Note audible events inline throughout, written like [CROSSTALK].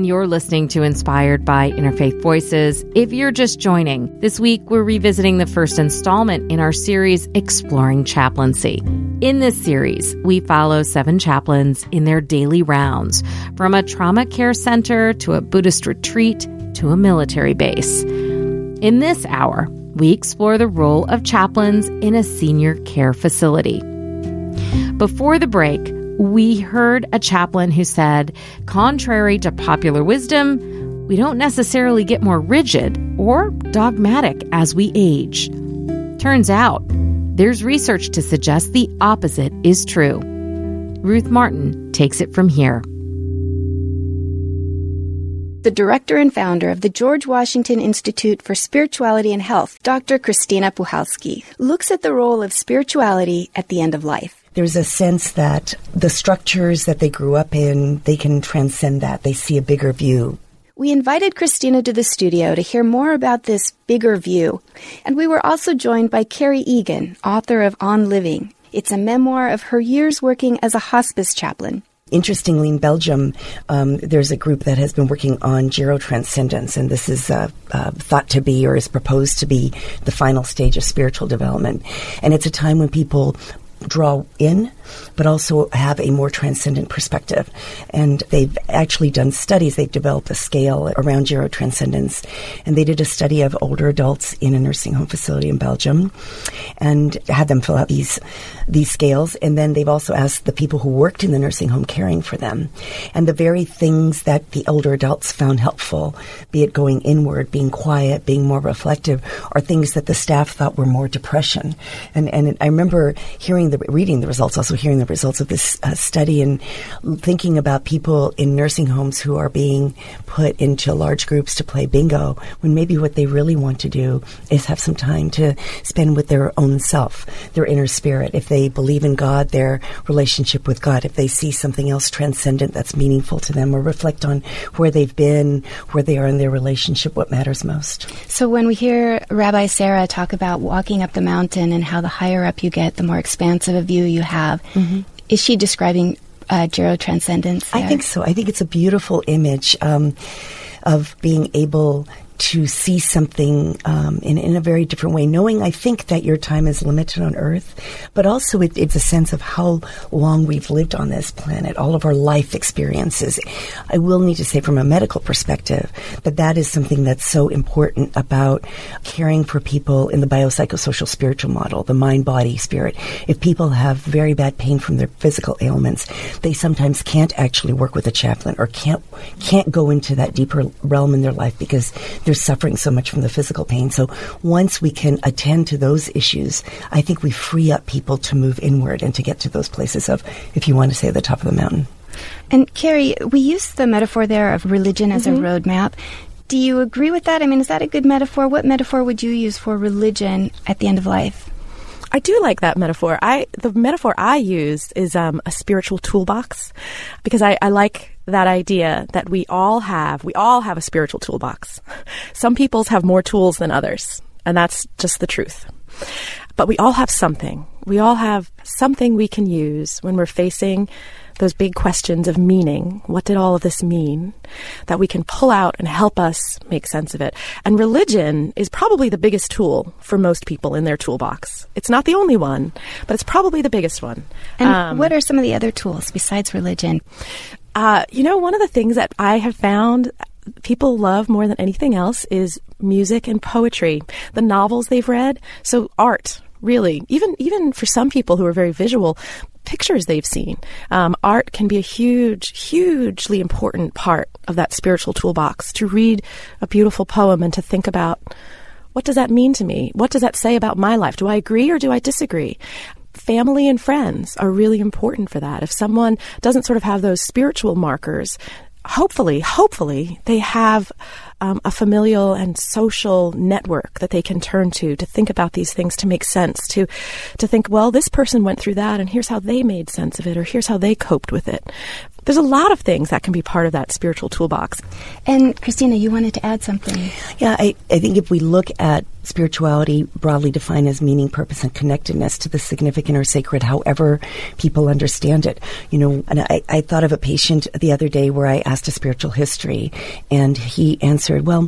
And you're listening to Inspired by Interfaith Voices. If you're just joining, this week we're revisiting the first installment in our series, Exploring Chaplaincy. In this series, we follow seven chaplains in their daily rounds, from a trauma care center to a Buddhist retreat to a military base. In this hour, we explore the role of chaplains in a senior care facility. Before the break, we heard a chaplain who said, contrary to popular wisdom, we don't necessarily get more rigid or dogmatic as we age. Turns out, there's research to suggest the opposite is true. Ruth Martin takes it from here. The director and founder of the George Washington Institute for Spirituality and Health, Dr. Christina Puchalski, looks at the role of spirituality at the end of life there's a sense that the structures that they grew up in, they can transcend that. They see a bigger view. We invited Christina to the studio to hear more about this bigger view. And we were also joined by Kerry Egan, author of On Living. It's a memoir of her years working as a hospice chaplain. Interestingly, in Belgium, um, there's a group that has been working on gerotranscendence, and this is uh, uh, thought to be or is proposed to be the final stage of spiritual development. And it's a time when people draw in but also have a more transcendent perspective. And they've actually done studies. They've developed a scale around gerotranscendence. And they did a study of older adults in a nursing home facility in Belgium and had them fill out these, these scales. And then they've also asked the people who worked in the nursing home caring for them. And the very things that the older adults found helpful, be it going inward, being quiet, being more reflective, are things that the staff thought were more depression. And, and I remember hearing the, reading the results also hearing the results of this uh, study and thinking about people in nursing homes who are being put into large groups to play bingo when maybe what they really want to do is have some time to spend with their own self, their inner spirit. If they believe in God, their relationship with God, if they see something else transcendent that's meaningful to them, or reflect on where they've been, where they are in their relationship, what matters most. So when we hear Rabbi Sarah talk about walking up the mountain and how the higher up you get, the more expansive a view you have, mm-hmm. Is she describing uh, gerotranscendence? There? I think so. I think it's a beautiful image um, of being able to see something um, in, in a very different way, knowing I think that your time is limited on Earth, but also it, it's a sense of how long we've lived on this planet, all of our life experiences. I will need to say from a medical perspective that that is something that's so important about caring for people in the biopsychosocial spiritual model, the mind, body, spirit. If people have very bad pain from their physical ailments, they sometimes can't actually work with a chaplain or can't can't go into that deeper realm in their life because they're suffering so much from the physical pain. So once we can attend to those issues, I think we free up people to move inward and to get to those places of, if you want to say, the top of the mountain. And Kerry, we use the metaphor there of religion as mm-hmm. a roadmap. Do you agree with that? I mean, is that a good metaphor? What metaphor would you use for religion at the end of life? I do like that metaphor. I the metaphor I use is um, a spiritual toolbox because I, I like that idea that we all have we all have a spiritual toolbox. [LAUGHS] Some people's have more tools than others, and that's just the truth. But we all have something. We all have something we can use when we're facing those big questions of meaning. What did all of this mean? That we can pull out and help us make sense of it. And religion is probably the biggest tool for most people in their toolbox. It's not the only one, but it's probably the biggest one. And um, what are some of the other tools besides religion? Uh, you know, one of the things that I have found people love more than anything else is music and poetry, the novels they've read. So art, really, even even for some people who are very visual, pictures they've seen. Um, art can be a huge, hugely important part of that spiritual toolbox. To read a beautiful poem and to think about what does that mean to me? What does that say about my life? Do I agree or do I disagree? Family and friends are really important for that. If someone doesn't sort of have those spiritual markers, hopefully, hopefully they have um, a familial and social network that they can turn to to think about these things to make sense to to think well this person went through that and here's how they made sense of it or here's how they coped with it there's a lot of things that can be part of that spiritual toolbox. And Christina, you wanted to add something. Yeah, I, I think if we look at spirituality broadly defined as meaning, purpose, and connectedness to the significant or sacred, however people understand it. You know, and I, I thought of a patient the other day where I asked a spiritual history, and he answered, well,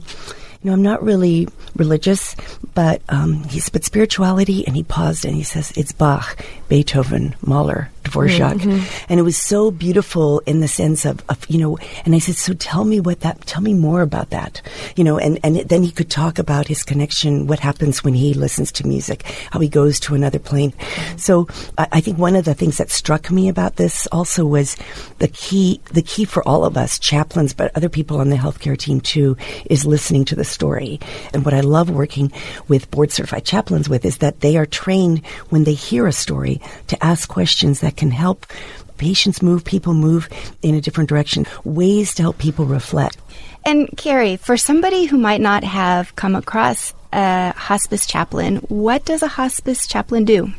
you know, I'm not really religious, but um, he said, but spirituality, and he paused and he says, it's Bach, Beethoven, Mahler, Dvorak. Mm-hmm. And it was so beautiful in the sense of, of, you know, and I said, so tell me what that, tell me more about that. You know, and, and then he could talk about his connection, what happens when he listens to music, how he goes to another plane. Mm-hmm. So I, I think one of the things that struck me about this also was the key, the key for all of us, chaplains, but other people on the healthcare team too, is listening to the story. And what I love working with board certified chaplains with is that they are trained when they hear a story to ask questions that can help patients move, people move in a different direction, ways to help people reflect. And Kerry, for somebody who might not have come across a hospice chaplain, what does a hospice chaplain do?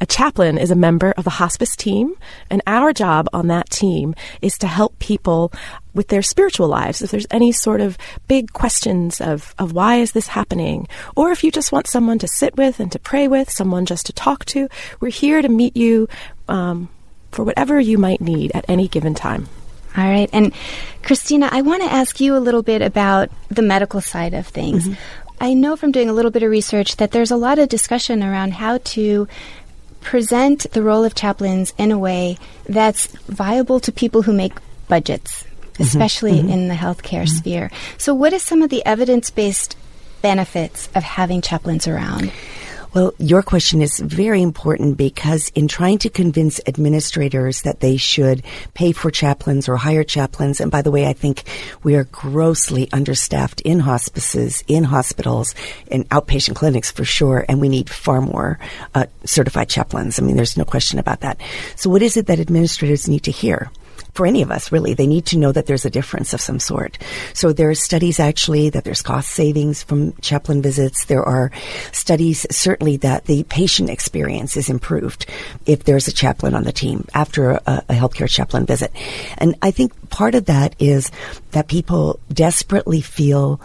A chaplain is a member of the hospice team, and our job on that team is to help people with their spiritual lives. If there's any sort of big questions of, of why is this happening, or if you just want someone to sit with and to pray with, someone just to talk to, we're here to meet you um, for whatever you might need at any given time. All right. And Christina, I want to ask you a little bit about the medical side of things. Mm-hmm. I know from doing a little bit of research that there's a lot of discussion around how to present the role of chaplains in a way that's viable to people who make budgets, mm-hmm. especially mm-hmm. in the healthcare mm-hmm. sphere. So, what is some of the evidence based benefits of having chaplains around? Well, your question is very important because in trying to convince administrators that they should pay for chaplains or hire chaplains, and by the way, I think we are grossly understaffed in hospices, in hospitals, in outpatient clinics for sure, and we need far more uh, certified chaplains. I mean, there's no question about that. So what is it that administrators need to hear? For any of us, really. They need to know that there's a difference of some sort. So there are studies actually that there's cost savings from chaplain visits. There are studies certainly that the patient experience is improved if there's a chaplain on the team after a, a healthcare chaplain visit. And I think part of that is that people desperately feel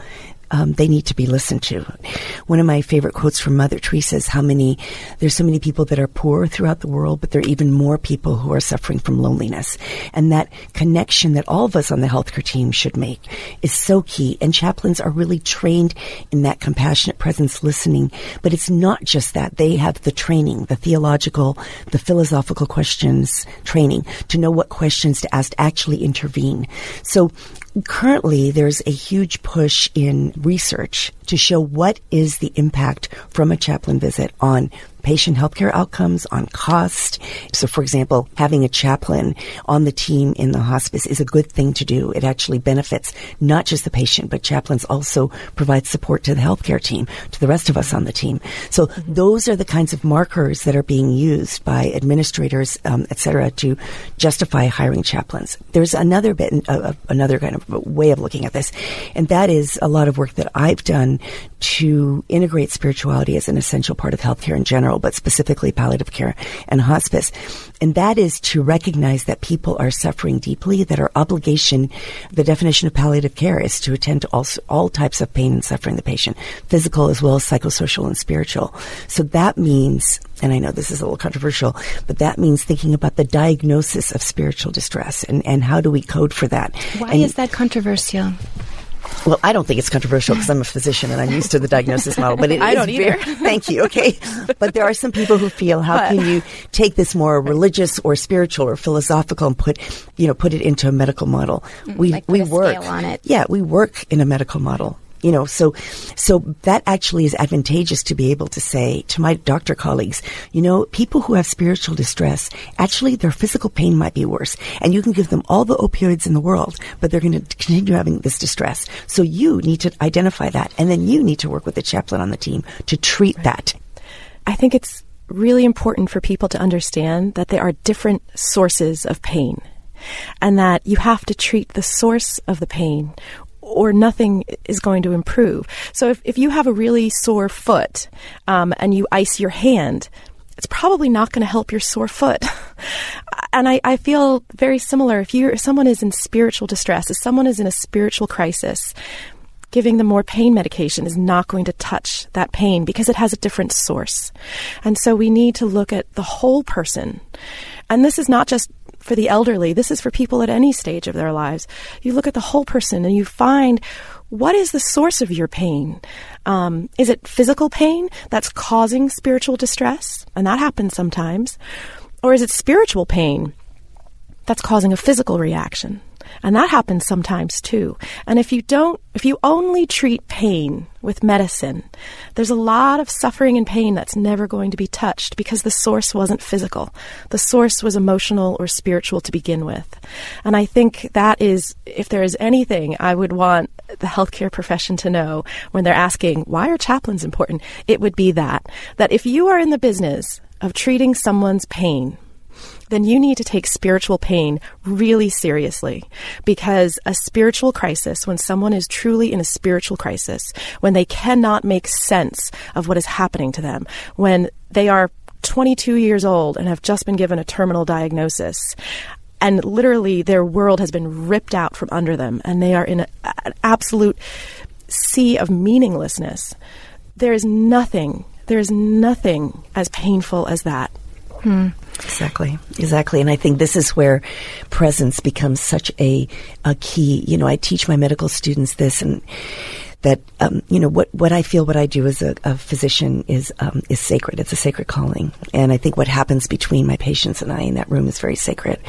um, they need to be listened to. One of my favorite quotes from Mother Teresa is how many, there's so many people that are poor throughout the world, but there are even more people who are suffering from loneliness. And that connection that all of us on the healthcare team should make is so key. And chaplains are really trained in that compassionate presence listening. But it's not just that. They have the training, the theological, the philosophical questions training to know what questions to ask to actually intervene. So currently there's a huge push in research to show what is the impact from a chaplain visit on patient healthcare outcomes, on cost. So, for example, having a chaplain on the team in the hospice is a good thing to do. It actually benefits not just the patient, but chaplains also provide support to the healthcare team, to the rest of us on the team. So, those are the kinds of markers that are being used by administrators, um, et cetera, to justify hiring chaplains. There's another bit, uh, uh another kind of way of looking at this, and that is a lot of work that I've done to integrate spirituality as an essential part of healthcare in general, but specifically palliative care and hospice. And that is to recognize that people are suffering deeply, that our obligation, the definition of palliative care is to attend to all, all types of pain and suffering the patient, physical as well as psychosocial and spiritual. So that means and I know this is a little controversial, but that means thinking about the diagnosis of spiritual distress and, and how do we code for that. Why and is that controversial? Well, I don't think it's controversial because I'm a physician and I'm used to the diagnosis model. But it [LAUGHS] I don't either. Very, thank you. Okay, [LAUGHS] but there are some people who feel how but, can you take this more religious or spiritual or philosophical and put, you know, put it into a medical model. Mm, we like we work on it. Yeah, we work in a medical model you know, so, so that actually is advantageous to be able to say to my doctor colleagues, you know, people who have spiritual distress, actually their physical pain might be worse. And you can give them all the opioids in the world, but they're going to continue having this distress. So you need to identify that. And then you need to work with the chaplain on the team to treat right. that. I think it's really important for people to understand that there are different sources of pain and that you have to treat the source of the pain or nothing is going to improve. So if, if you have a really sore foot um, and you ice your hand, it's probably not going to help your sore foot. [LAUGHS] and I, I feel very similar. If you if someone is in spiritual distress, if someone is in a spiritual crisis, giving them more pain medication is not going to touch that pain because it has a different source. And so we need to look at the whole person. And this is not just for the elderly, this is for people at any stage of their lives. You look at the whole person and you find what is the source of your pain? Um, is it physical pain that's causing spiritual distress? And that happens sometimes. Or is it spiritual pain that's causing a physical reaction? And that happens sometimes too. And if you don't, if you only treat pain with medicine, there's a lot of suffering and pain that's never going to be touched because the source wasn't physical. The source was emotional or spiritual to begin with. And I think that is, if there is anything I would want the healthcare profession to know when they're asking, why are chaplains important? It would be that, that if you are in the business of treating someone's pain, then you need to take spiritual pain really seriously because a spiritual crisis, when someone is truly in a spiritual crisis, when they cannot make sense of what is happening to them, when they are 22 years old and have just been given a terminal diagnosis, and literally their world has been ripped out from under them, and they are in a, an absolute sea of meaninglessness. There is nothing, there is nothing as painful as that. Hmm. Exactly, exactly. And I think this is where presence becomes such a, a key. You know, I teach my medical students this and that um, you know what what I feel what I do as a, a physician is um, is sacred. It's a sacred calling, and I think what happens between my patients and I in that room is very sacred.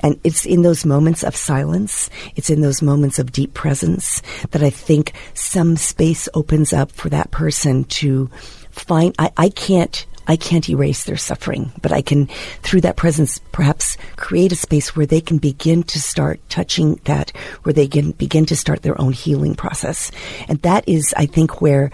And it's in those moments of silence, it's in those moments of deep presence that I think some space opens up for that person to find. I, I can't I can't erase their suffering, but I can, through that presence, perhaps create a space where they can begin to start touching that, where they can begin to start their own healing process. And that is, I think, where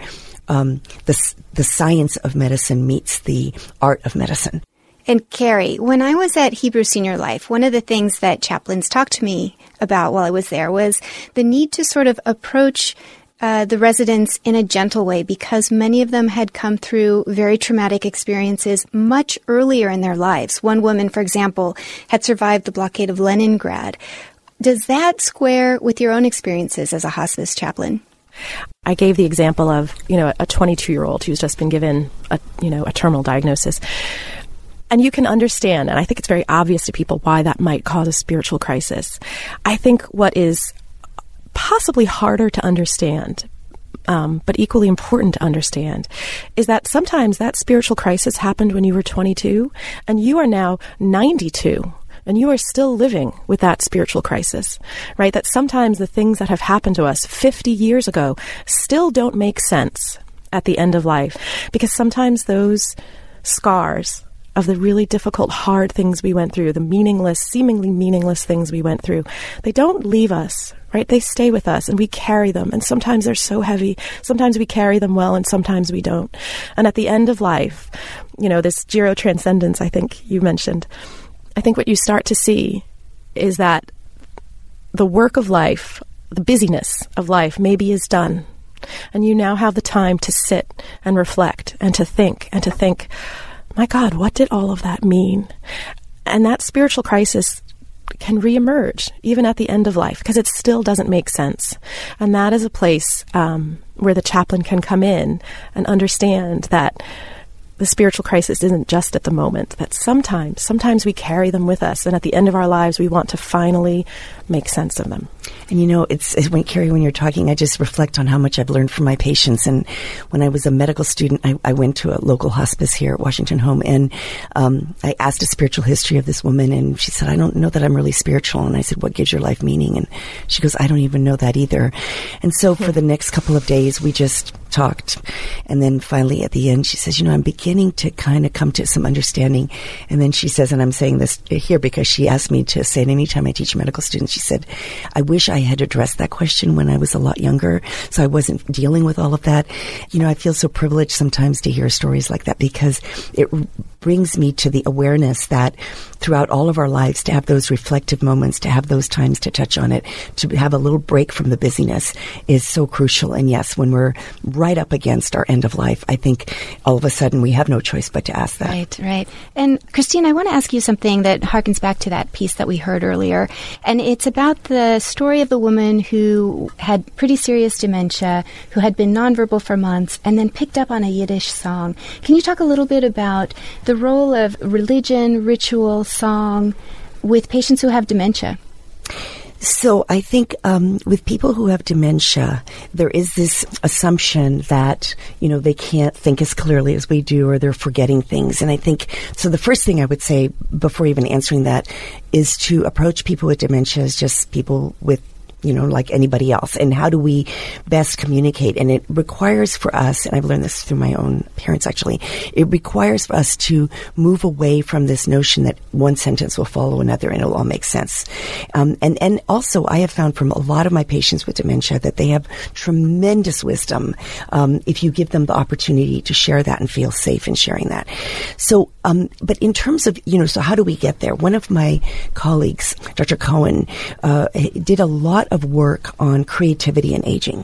um, the, the science of medicine meets the art of medicine. And Kerry, when I was at Hebrew Senior Life, one of the things that chaplains talked to me about while I was there was the need to sort of approach uh, the residents in a gentle way because many of them had come through very traumatic experiences much earlier in their lives. One woman, for example, had survived the blockade of Leningrad. Does that square with your own experiences as a hospice chaplain? I gave the example of, you know, a 22 year old who's just been given a, you know, a terminal diagnosis. And you can understand, and I think it's very obvious to people why that might cause a spiritual crisis. I think what is possibly harder to understand um, but equally important to understand, is that sometimes that spiritual crisis happened when you were 22 and you are now 92 and you are still living with that spiritual crisis, right? That sometimes the things that have happened to us 50 years ago still don't make sense at the end of life because sometimes those scars of the really difficult, hard things we went through, the meaningless, seemingly meaningless things we went through, they don't leave us, right? They stay with us and we carry them. And sometimes they're so heavy. Sometimes we carry them well and sometimes we don't. And at the end of life, you know, this gerotranscendence, I think you mentioned, I think what you start to see is that the work of life, the busyness of life maybe is done. And you now have the time to sit and reflect and to think and to think, my God, what did all of that mean? And that spiritual crisis can reemerge even at the end of life because it still doesn't make sense. And that is a place um, where the chaplain can come in and understand that the spiritual crisis isn't just at the moment, that sometimes, sometimes we carry them with us, and at the end of our lives, we want to finally make sense of them. And you know, it's, when Kerry, when you're talking, I just reflect on how much I've learned from my patients. And when I was a medical student, I, I went to a local hospice here at Washington Home, and um, I asked a spiritual history of this woman, and she said, "I don't know that I'm really spiritual." And I said, "What gives your life meaning?" And she goes, "I don't even know that either." And so for the next couple of days, we just talked, and then finally at the end, she says, "You know, I'm beginning to kind of come to some understanding." And then she says, and I'm saying this here because she asked me to say it anytime I teach medical students. She said, "I wish I had addressed that question when I was a lot younger, so I wasn't dealing with all of that. You know, I feel so privileged sometimes to hear stories like that because it brings me to the awareness that throughout all of our lives, to have those reflective moments, to have those times to touch on it, to have a little break from the busyness is so crucial. And yes, when we're right up against our end of life, I think all of a sudden we have no choice but to ask that. Right, right. And Christine, I want to ask you something that harkens back to that piece that we heard earlier. And it's about the story of the woman who had pretty serious dementia, who had been nonverbal for months, and then picked up on a Yiddish song. Can you talk a little bit about the role of religion, ritual, song with patients who have dementia? So I think um, with people who have dementia, there is this assumption that you know they can't think as clearly as we do, or they're forgetting things. And I think so. The first thing I would say before even answering that is to approach people with dementia as just people with you know, like anybody else. And how do we best communicate? And it requires for us, and I've learned this through my own parents actually, it requires for us to move away from this notion that one sentence will follow another and it'll all make sense. Um, and, and also, I have found from a lot of my patients with dementia that they have tremendous wisdom um, if you give them the opportunity to share that and feel safe in sharing that. So, um, but in terms of, you know, so how do we get there? One of my colleagues, Dr. Cohen, uh, did a lot work on creativity and aging.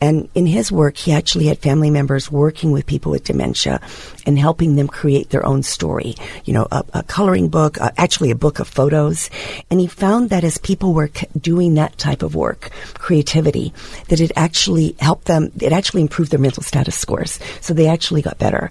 And in his work, he actually had family members working with people with dementia and helping them create their own story. You know, a, a coloring book, uh, actually a book of photos. And he found that as people were c- doing that type of work, creativity, that it actually helped them, it actually improved their mental status scores. So they actually got better.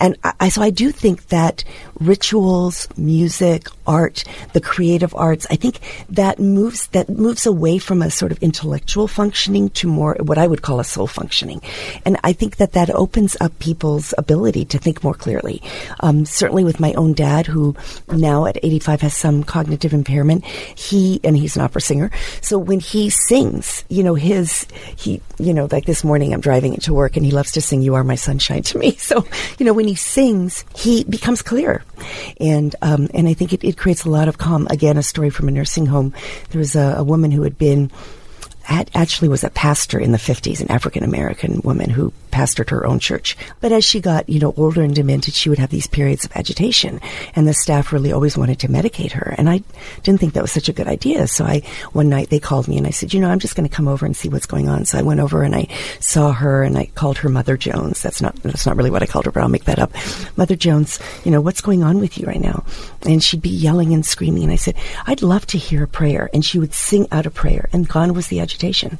And I, so I do think that rituals, music, art, the creative arts, I think that moves, that moves away from a sort of intellectual functioning to more what I would call a soul functioning. And I think that that opens up people's ability to think more clearly. Um, certainly with my own dad, who now at 85 has some cognitive impairment, he, and he's an opera singer. So when he sings, you know, his, he, you know, like this morning I'm driving into work and he loves to sing You Are My Sunshine [LAUGHS] to me. So, you know, when he sings, he becomes clear. And, um, and I think it, it creates a lot of calm. Again, a story from a nursing home. There was a, a woman who had been actually was a pastor in the 50s, an African American woman who pastored her own church. But as she got, you know, older and demented, she would have these periods of agitation. And the staff really always wanted to medicate her. And I didn't think that was such a good idea. So I, one night they called me and I said, you know, I'm just going to come over and see what's going on. So I went over and I saw her and I called her Mother Jones. That's not, that's not really what I called her, but I'll make that up. Mother Jones, you know, what's going on with you right now? And she'd be yelling and screaming. And I said, I'd love to hear a prayer. And she would sing out a prayer and gone was the agitation.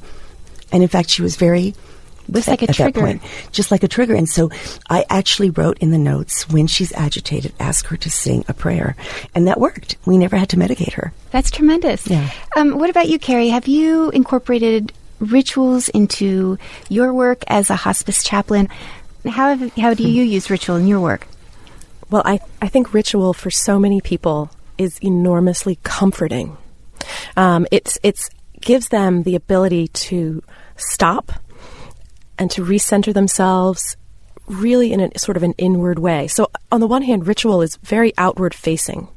And in fact, she was very with like at, a trigger. that point, just like a trigger. And so I actually wrote in the notes when she's agitated, ask her to sing a prayer, and that worked. We never had to medicate her. That's tremendous. Yeah. Um, what about you, Kerry? Have you incorporated rituals into your work as a hospice chaplain? How have, how do you use ritual in your work? Well, I I think ritual for so many people is enormously comforting. Um, it's it's gives them the ability to stop and to recenter themselves really in a sort of an inward way. So, on the one hand, ritual is very outward facing.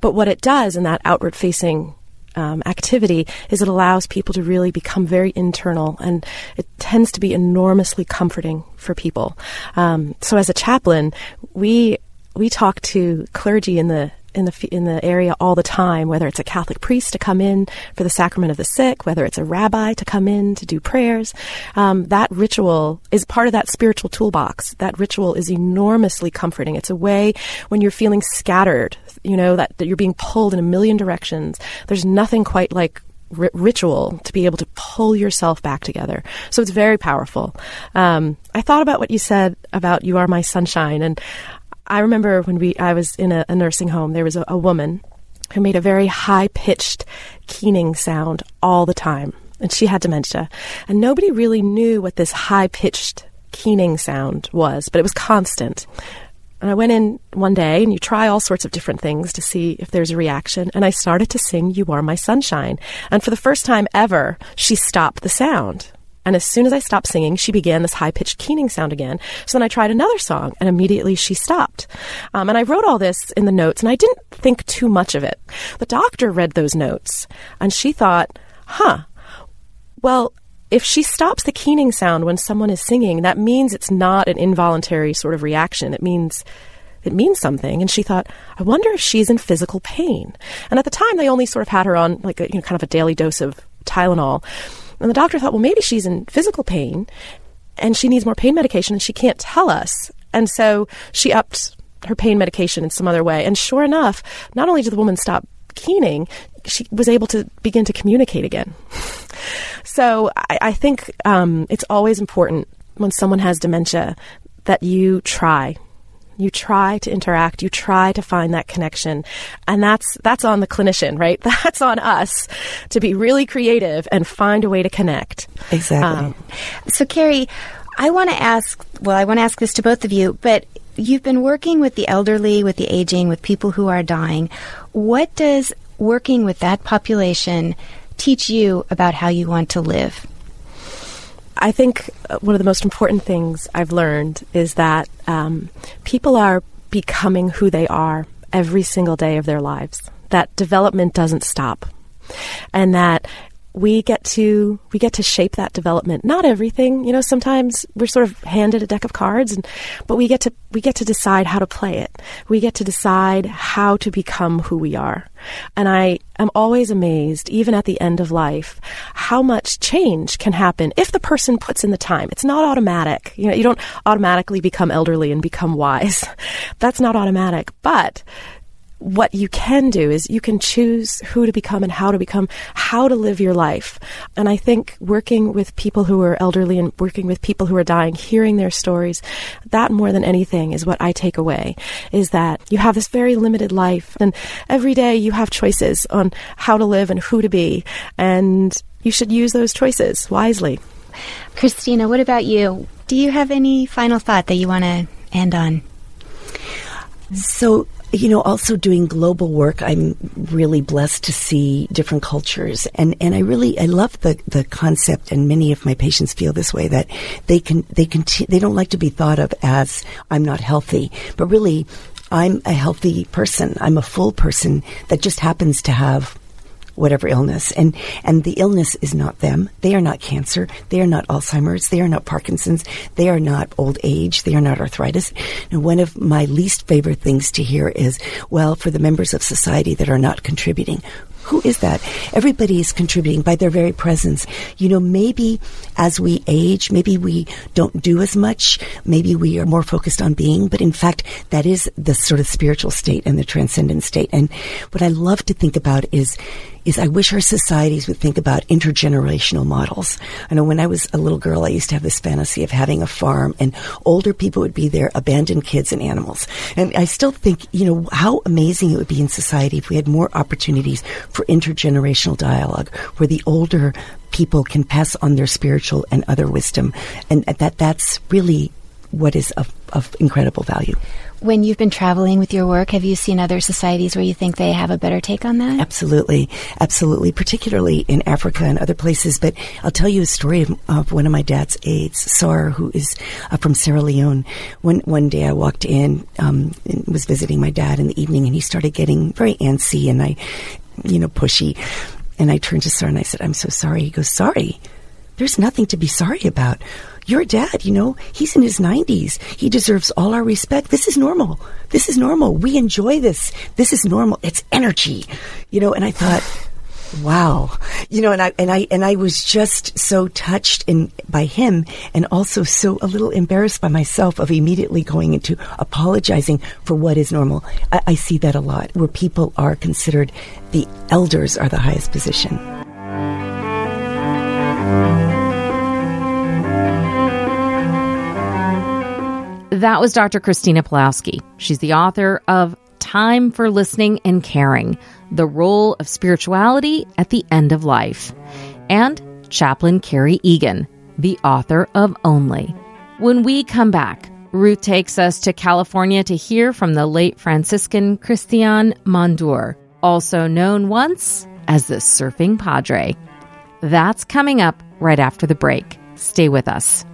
But what it does in that outward facing um, activity is it allows people to really become very internal and it tends to be enormously comforting for people. Um, so, as a chaplain, we we talk to clergy in the in the in the area all the time, whether it's a Catholic priest to come in for the sacrament of the sick, whether it's a rabbi to come in to do prayers. Um, that ritual is part of that spiritual toolbox. That ritual is enormously comforting. It's a way when you're feeling scattered, you know, that, that you're being pulled in a million directions. There's nothing quite like ritual to be able to pull yourself back together. So it's very powerful. Um, I thought about what you said about "You Are My Sunshine," and I remember when we I was in a, a nursing home, there was a, a woman who made a very high pitched keening sound all the time. And she had dementia. And nobody really knew what this high pitched keening sound was, but it was constant. And I went in one day and you try all sorts of different things to see if there's a reaction. And I started to sing You Are My Sunshine. And for the first time ever, she stopped the sound. And as soon as I stopped singing, she began this high pitched keening sound again. So then I tried another song, and immediately she stopped. Um, and I wrote all this in the notes, and I didn't think too much of it. The doctor read those notes, and she thought, huh, well, if she stops the keening sound when someone is singing, that means it's not an involuntary sort of reaction. It means it means something. And she thought, I wonder if she's in physical pain. And at the time, they only sort of had her on like a, you know, kind of a daily dose of Tylenol. And the doctor thought, well, maybe she's in physical pain and she needs more pain medication and she can't tell us. And so she upped her pain medication in some other way. And sure enough, not only did the woman stop keening, she was able to begin to communicate again. [LAUGHS] so I, I think um, it's always important when someone has dementia that you try you try to interact. You try to find that connection. And that's that's on the clinician right? [LAUGHS] That's on us to be really creative and find a way to connect. Exactly. Um, so kerry i want to ask well i want to ask this to both of you but you've been working with the elderly with the aging with people who are dying. What does working with that population teach you about how you want to live I think uh, one of the most important things I've learned is that um, people are becoming who they are every single day of their lives. That development doesn't stop. And that we get to we get to shape that development. Not everything, you know. Sometimes we're sort of handed a deck of cards, and but we get to we get to decide how to play it. We get to decide how to become who we are. And I am always amazed, even at the end of life, how much change can happen if the person puts in the time. It's not automatic. You know, you don't automatically become elderly and become wise. [LAUGHS] That's not automatic, but what you can do is you can choose who to become and how to become, how to live your life. And I think working with people who are elderly and working with people who are dying, hearing their stories, that more than anything is what I take away is that you have this very limited life and every day you have choices on how to live and who to be. And you should use those choices wisely. Christina, what about you? Do you have any final thought that you want to end on? So, you know, also doing global work, I'm really blessed to see different cultures, and and I really I love the the concept, and many of my patients feel this way that they can they can they don't like to be thought of as I'm not healthy, but really I'm a healthy person. I'm a full person that just happens to have whatever illness. And, and the illness is not them. They are not cancer. They are not Alzheimer's. They are not Parkinson's. They are not old age. They are not arthritis. And one of my least favorite things to hear is, well, for the members of society that are not contributing, who is that? Everybody is contributing by their very presence. You know, maybe as we age, maybe we don't do as much. Maybe we are more focused on being, but in fact, that is the sort of spiritual state and the transcendent state. And what I love to think about is, is I wish our societies would think about intergenerational models. I know when I was a little girl, I used to have this fantasy of having a farm and older people would be there, abandoned kids and animals. And I still think, you know, how amazing it would be in society if we had more opportunities for intergenerational dialogue where the older people can pass on their spiritual and other wisdom. And that that's really what is of, of incredible value. When you've been traveling with your work, have you seen other societies where you think they have a better take on that? Absolutely. Absolutely. Particularly in Africa and other places. But I'll tell you a story of, of one of my dad's aides, Sar, who is uh, from Sierra Leone. One, one day I walked in, um, and was visiting my dad in the evening and he started getting very antsy and I, you know, pushy. And I turned to Sar and I said, I'm so sorry. He goes, sorry. There's nothing to be sorry about your dad, you know, he's in his 90s. He deserves all our respect. This is normal. This is normal. We enjoy this. This is normal. It's energy, you know, and I thought, wow you know and i and i and i was just so touched in by him and also so a little embarrassed by myself of immediately going into apologizing for what is normal I, I see that a lot where people are considered the elders are the highest position That was Dr. Christina Puchalski. She's the author of Time for Listening and Caring The Role of Spirituality at the End of Life, and Chaplain Kerry Egan, the author of On Living. When we come back, Ruth takes us to California to hear from the late Franciscan Christian Mondor, also known once as the Surfing Padre. That's coming up right after the break. Stay with us.